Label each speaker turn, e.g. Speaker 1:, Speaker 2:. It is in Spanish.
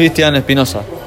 Speaker 1: Cristian Espinosa.